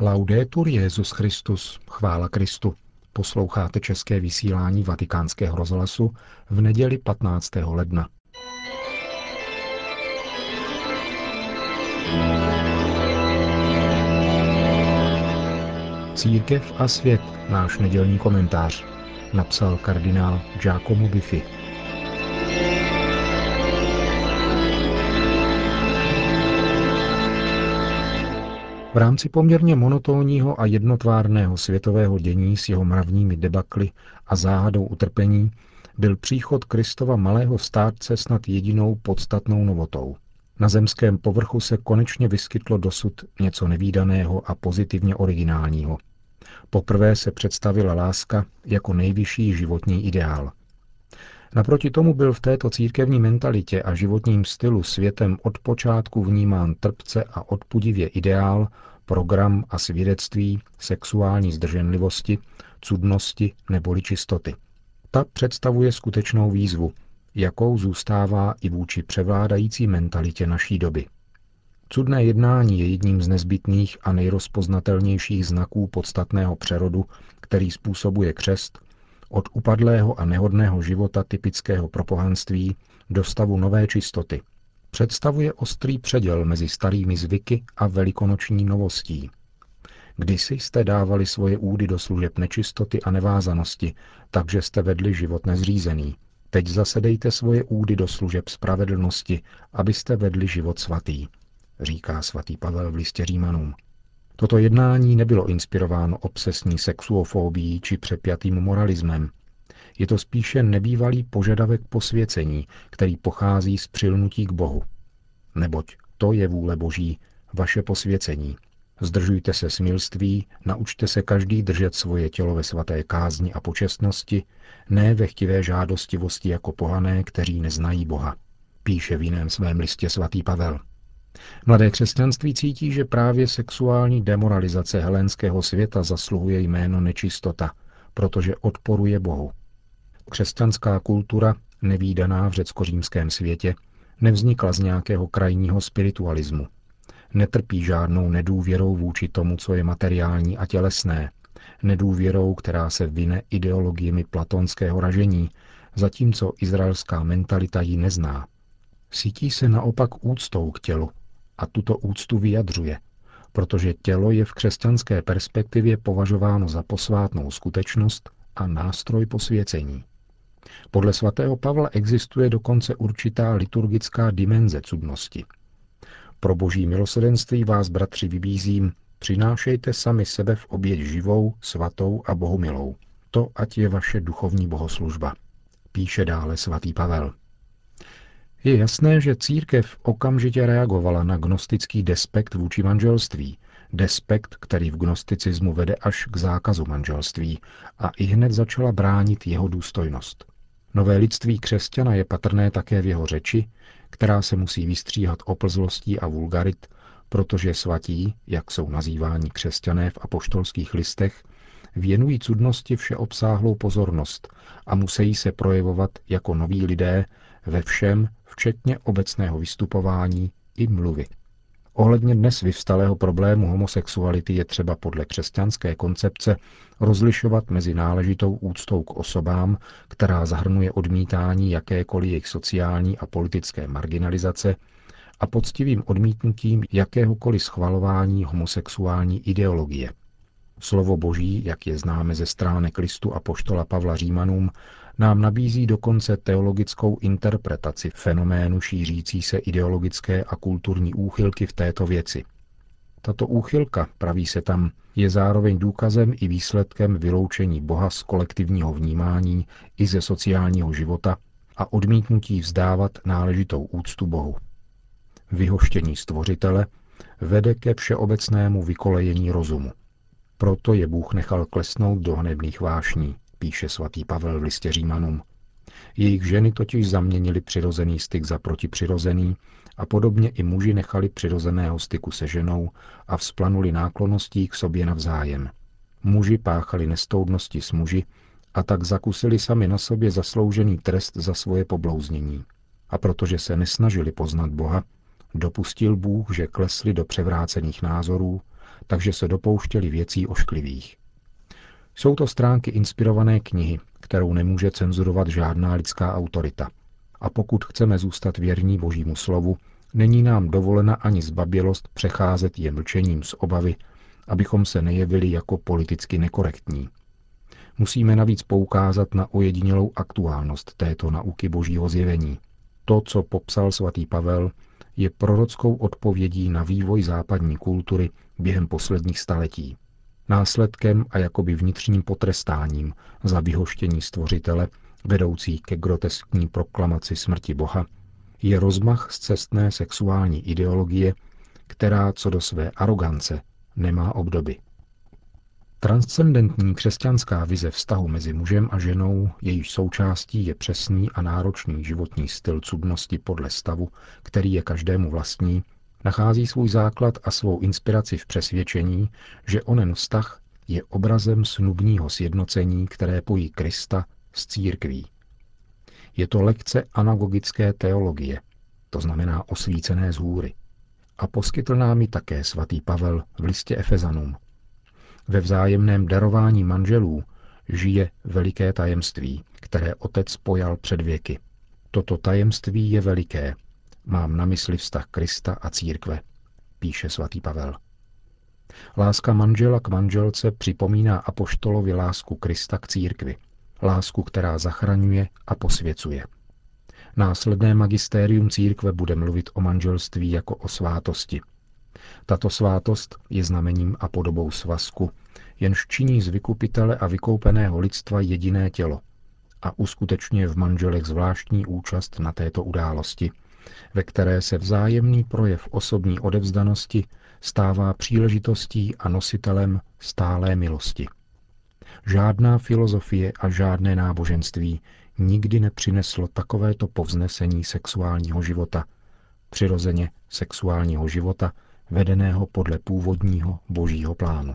Laudetur Jezus Christus, chvála Kristu. Posloucháte české vysílání Vatikánského rozhlasu v neděli 15. ledna. Církev a svět, náš nedělní komentář, napsal kardinál Giacomo Biffi. V rámci poměrně monotónního a jednotvárného světového dění s jeho mravními debakly a záhadou utrpení byl příchod Kristova malého státce snad jedinou podstatnou novotou. Na zemském povrchu se konečně vyskytlo dosud něco nevýdaného a pozitivně originálního. Poprvé se představila láska jako nejvyšší životní ideál. Naproti tomu byl v této církevní mentalitě a životním stylu světem od počátku vnímán trpce a odpudivě ideál, program a svědectví sexuální zdrženlivosti, cudnosti neboli čistoty. Ta představuje skutečnou výzvu, jakou zůstává i vůči převládající mentalitě naší doby. Cudné jednání je jedním z nezbytných a nejrozpoznatelnějších znaků podstatného přerodu, který způsobuje křest, od upadlého a nehodného života typického pro pohanství do stavu nové čistoty. Představuje ostrý předěl mezi starými zvyky a velikonoční novostí. Kdysi jste dávali svoje údy do služeb nečistoty a nevázanosti, takže jste vedli život nezřízený. Teď zase dejte svoje údy do služeb spravedlnosti, abyste vedli život svatý, říká svatý Pavel v listě Římanům. Toto jednání nebylo inspirováno obsesní sexuofóbií či přepjatým moralismem. Je to spíše nebývalý požadavek posvěcení, který pochází z přilnutí k Bohu. Neboť to je vůle Boží, vaše posvěcení. Zdržujte se smilství, naučte se každý držet svoje tělo ve svaté kázni a počestnosti, ne ve chtivé žádostivosti jako pohané, kteří neznají Boha. Píše v jiném svém listě svatý Pavel. Mladé křesťanství cítí, že právě sexuální demoralizace helenského světa zasluhuje jméno nečistota, protože odporuje Bohu. Křesťanská kultura, nevýdaná v řecko-římském světě, nevznikla z nějakého krajního spiritualismu. Netrpí žádnou nedůvěrou vůči tomu, co je materiální a tělesné, nedůvěrou, která se vyne ideologiemi platonského ražení, zatímco izraelská mentalita ji nezná. Sítí se naopak úctou k tělu, a tuto úctu vyjadřuje, protože tělo je v křesťanské perspektivě považováno za posvátnou skutečnost a nástroj posvěcení. Podle svatého Pavla existuje dokonce určitá liturgická dimenze cudnosti. Pro boží milosedenství vás, bratři, vybízím, přinášejte sami sebe v oběť živou, svatou a bohumilou. To ať je vaše duchovní bohoslužba. Píše dále svatý Pavel. Je jasné, že církev okamžitě reagovala na gnostický despekt vůči manželství, despekt, který v gnosticismu vede až k zákazu manželství a i hned začala bránit jeho důstojnost. Nové lidství křesťana je patrné také v jeho řeči, která se musí vystříhat oplzlostí a vulgarit, protože svatí, jak jsou nazýváni křesťané v apoštolských listech, věnují cudnosti všeobsáhlou pozornost a musí se projevovat jako noví lidé ve všem, včetně obecného vystupování i mluvy. Ohledně dnes vyvstalého problému homosexuality je třeba podle křesťanské koncepce rozlišovat mezi náležitou úctou k osobám, která zahrnuje odmítání jakékoliv jejich sociální a politické marginalizace, a poctivým odmítnutím jakéhokoliv schvalování homosexuální ideologie. Slovo Boží, jak je známe ze stránek listu a poštola Pavla Římanům, nám nabízí dokonce teologickou interpretaci fenoménu šířící se ideologické a kulturní úchylky v této věci. Tato úchylka, praví se tam, je zároveň důkazem i výsledkem vyloučení Boha z kolektivního vnímání i ze sociálního života a odmítnutí vzdávat náležitou úctu Bohu. Vyhoštění stvořitele vede ke všeobecnému vykolejení rozumu. Proto je Bůh nechal klesnout do hnebných vášní, píše svatý Pavel v listě Římanům. Jejich ženy totiž zaměnili přirozený styk za protipřirozený a podobně i muži nechali přirozeného styku se ženou a vzplanuli náklonností k sobě navzájem. Muži páchali nestoudnosti s muži a tak zakusili sami na sobě zasloužený trest za svoje poblouznění. A protože se nesnažili poznat Boha, dopustil Bůh, že klesli do převrácených názorů takže se dopouštěli věcí ošklivých. Jsou to stránky inspirované knihy, kterou nemůže cenzurovat žádná lidská autorita. A pokud chceme zůstat věrní Božímu slovu, není nám dovolena ani zbabělost přecházet je mlčením z obavy, abychom se nejevili jako politicky nekorektní. Musíme navíc poukázat na ojedinělou aktuálnost této nauky božího zjevení. To, co popsal svatý Pavel, je prorockou odpovědí na vývoj západní kultury během posledních staletí. Následkem a jakoby vnitřním potrestáním za vyhoštění stvořitele, vedoucí ke groteskní proklamaci smrti Boha, je rozmach z cestné sexuální ideologie, která co do své arogance nemá obdoby. Transcendentní křesťanská vize vztahu mezi mužem a ženou, jejíž součástí je přesný a náročný životní styl cudnosti podle stavu, který je každému vlastní, nachází svůj základ a svou inspiraci v přesvědčení, že onen vztah je obrazem snubního sjednocení, které pojí Krista s církví. Je to lekce anagogické teologie, to znamená osvícené z hůry. A poskytl nám ji také svatý Pavel v listě Efezanům. Ve vzájemném darování manželů žije veliké tajemství, které otec pojal před věky. Toto tajemství je veliké. Mám na mysli vztah Krista a církve, píše svatý Pavel. Láska manžela k manželce připomíná apoštolovi lásku Krista k církvi. Lásku, která zachraňuje a posvěcuje. Následné magistérium církve bude mluvit o manželství jako o svátosti – tato svátost je znamením a podobou svazku, jenž činí z vykupitele a vykoupeného lidstva jediné tělo a uskutečňuje v manželech zvláštní účast na této události, ve které se vzájemný projev osobní odevzdanosti stává příležitostí a nositelem stálé milosti. Žádná filozofie a žádné náboženství nikdy nepřineslo takovéto povznesení sexuálního života, přirozeně sexuálního života, vedeného podle původního božího plánu.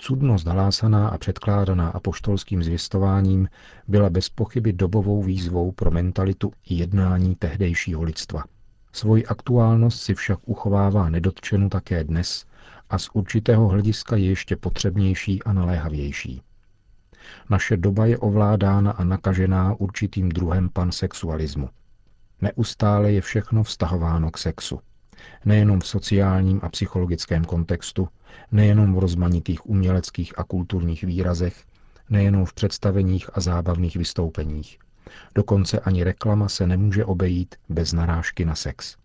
Cudnost nalásaná a předkládaná apoštolským zvěstováním byla bez pochyby dobovou výzvou pro mentalitu i jednání tehdejšího lidstva. Svoji aktuálnost si však uchovává nedotčenu také dnes a z určitého hlediska je ještě potřebnější a naléhavější. Naše doba je ovládána a nakažená určitým druhem pansexualismu. Neustále je všechno vztahováno k sexu nejenom v sociálním a psychologickém kontextu, nejenom v rozmanitých uměleckých a kulturních výrazech, nejenom v představeních a zábavných vystoupeních. Dokonce ani reklama se nemůže obejít bez narážky na sex.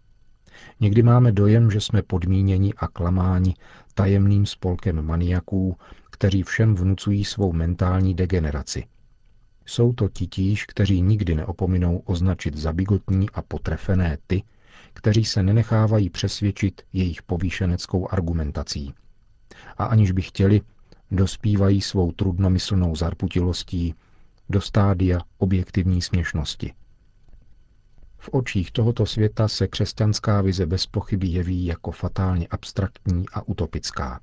Někdy máme dojem, že jsme podmíněni a klamáni tajemným spolkem maniaků, kteří všem vnucují svou mentální degeneraci. Jsou to titíž, kteří nikdy neopominou označit za bigotní a potrefené ty, kteří se nenechávají přesvědčit jejich povýšeneckou argumentací. A aniž by chtěli, dospívají svou trudnomyslnou zarputilostí do stádia objektivní směšnosti. V očích tohoto světa se křesťanská vize bez pochyby jeví jako fatálně abstraktní a utopická.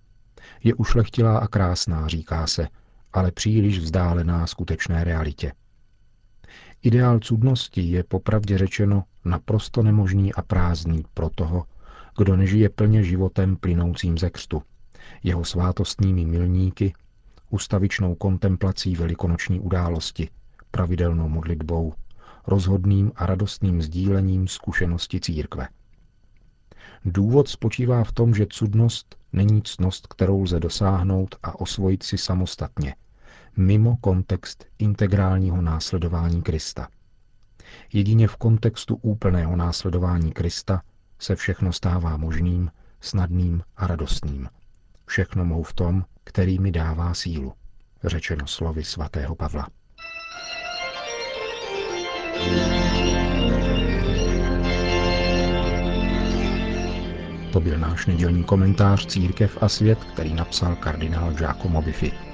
Je ušlechtilá a krásná, říká se, ale příliš vzdálená skutečné realitě. Ideál cudnosti je popravdě řečeno naprosto nemožný a prázdný pro toho, kdo nežije plně životem plynoucím ze křtu, jeho svátostními milníky, ustavičnou kontemplací velikonoční události, pravidelnou modlitbou, rozhodným a radostným sdílením zkušenosti církve. Důvod spočívá v tom, že cudnost není cnost, kterou lze dosáhnout a osvojit si samostatně – mimo kontext integrálního následování Krista. Jedině v kontextu úplného následování Krista se všechno stává možným, snadným a radostným. Všechno mohu v tom, který mi dává sílu, řečeno slovy svatého Pavla. To byl náš nedělní komentář Církev a svět, který napsal kardinál Giacomo Biffi.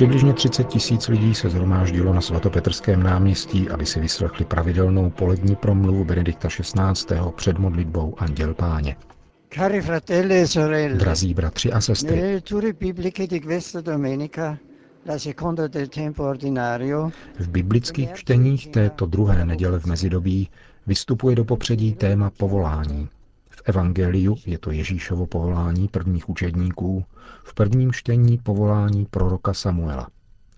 Přibližně 30 tisíc lidí se zhromáždilo na svatopetrském náměstí, aby si vyslechli pravidelnou polední promluvu Benedikta XVI. před modlitbou Anděl Páně. E Drazí bratři a sestry, v biblických čteních této druhé neděle v mezidobí vystupuje do popředí téma povolání. V evangeliu je to Ježíšovo povolání prvních učedníků, v prvním čtení povolání proroka Samuela.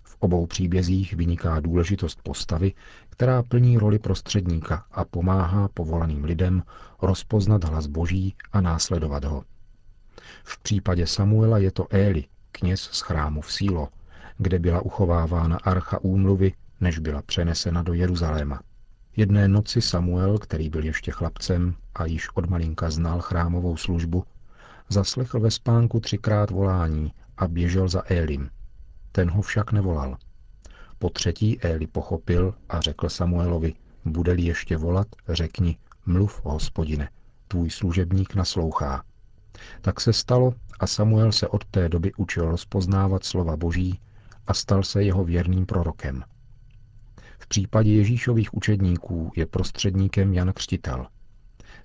V obou příbězích vyniká důležitost postavy, která plní roli prostředníka a pomáhá povolaným lidem rozpoznat hlas Boží a následovat ho. V případě Samuela je to Éli, kněz z chrámu v Sílo, kde byla uchovávána archa úmluvy, než byla přenesena do Jeruzaléma. Jedné noci Samuel, který byl ještě chlapcem a již od malinka znal chrámovou službu, zaslechl ve spánku třikrát volání a běžel za Élim. Ten ho však nevolal. Po třetí Éli pochopil a řekl Samuelovi, bude-li ještě volat, řekni, mluv, hospodine, tvůj služebník naslouchá. Tak se stalo a Samuel se od té doby učil rozpoznávat slova Boží a stal se jeho věrným prorokem. V případě Ježíšových učedníků je prostředníkem Jan Křtitel.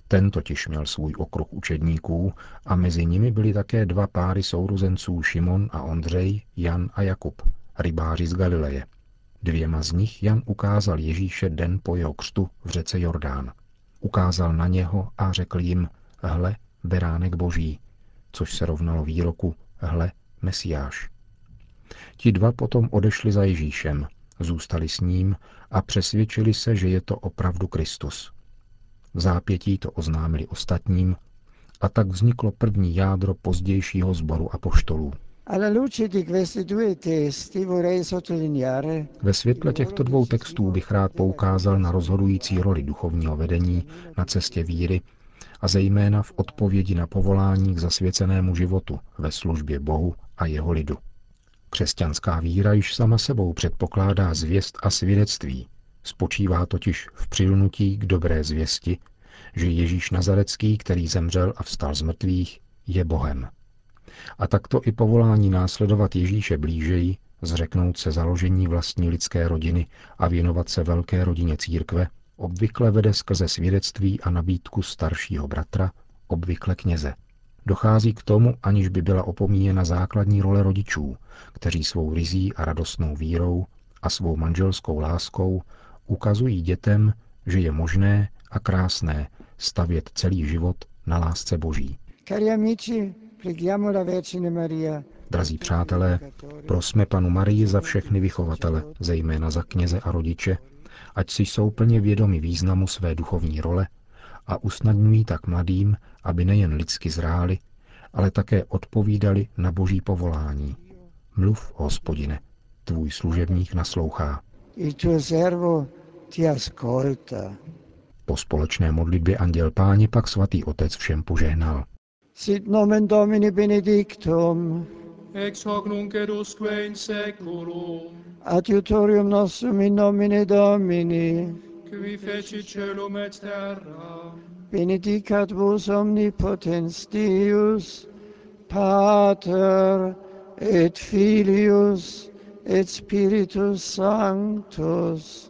Ten totiž měl svůj okruh učedníků a mezi nimi byly také dva páry sourozenců Šimon a Ondřej, Jan a Jakub, rybáři z Galileje. Dvěma z nich Jan ukázal Ježíše den po jeho křtu v řece Jordán. Ukázal na něho a řekl jim, hle, beránek boží, což se rovnalo výroku, hle, mesiáš. Ti dva potom odešli za Ježíšem, zůstali s ním a přesvědčili se, že je to opravdu Kristus. V zápětí to oznámili ostatním a tak vzniklo první jádro pozdějšího sboru apoštolů. Ve světle těchto dvou textů bych rád poukázal na rozhodující roli duchovního vedení na cestě víry a zejména v odpovědi na povolání k zasvěcenému životu ve službě Bohu a jeho lidu. Křesťanská víra již sama sebou předpokládá zvěst a svědectví. Spočívá totiž v přilnutí k dobré zvěsti, že Ježíš Nazarecký, který zemřel a vstal z mrtvých, je Bohem. A takto i povolání následovat Ježíše blížeji, zřeknout se založení vlastní lidské rodiny a věnovat se velké rodině církve, obvykle vede skrze svědectví a nabídku staršího bratra, obvykle kněze. Dochází k tomu, aniž by byla opomíjena základní role rodičů, kteří svou rizí a radostnou vírou a svou manželskou láskou ukazují dětem, že je možné a krásné stavět celý život na lásce Boží. Drazí přátelé, prosme panu Marii za všechny vychovatele, zejména za kněze a rodiče, ať si jsou plně vědomi významu své duchovní role a usnadňují tak mladým, aby nejen lidsky zráli, ale také odpovídali na boží povolání. Mluv, hospodine, tvůj služebník naslouchá. Po společné modlitbě Anděl Páně pak svatý otec všem požehnal. Sit nomen Domini benedictum, ex hoc nunc edusque in seculum, adiutorium nostrum in nomine Domini, qui feci celum et terra, benedicat vos omnipotens Deus, Pater et Filius et Spiritus Sanctus.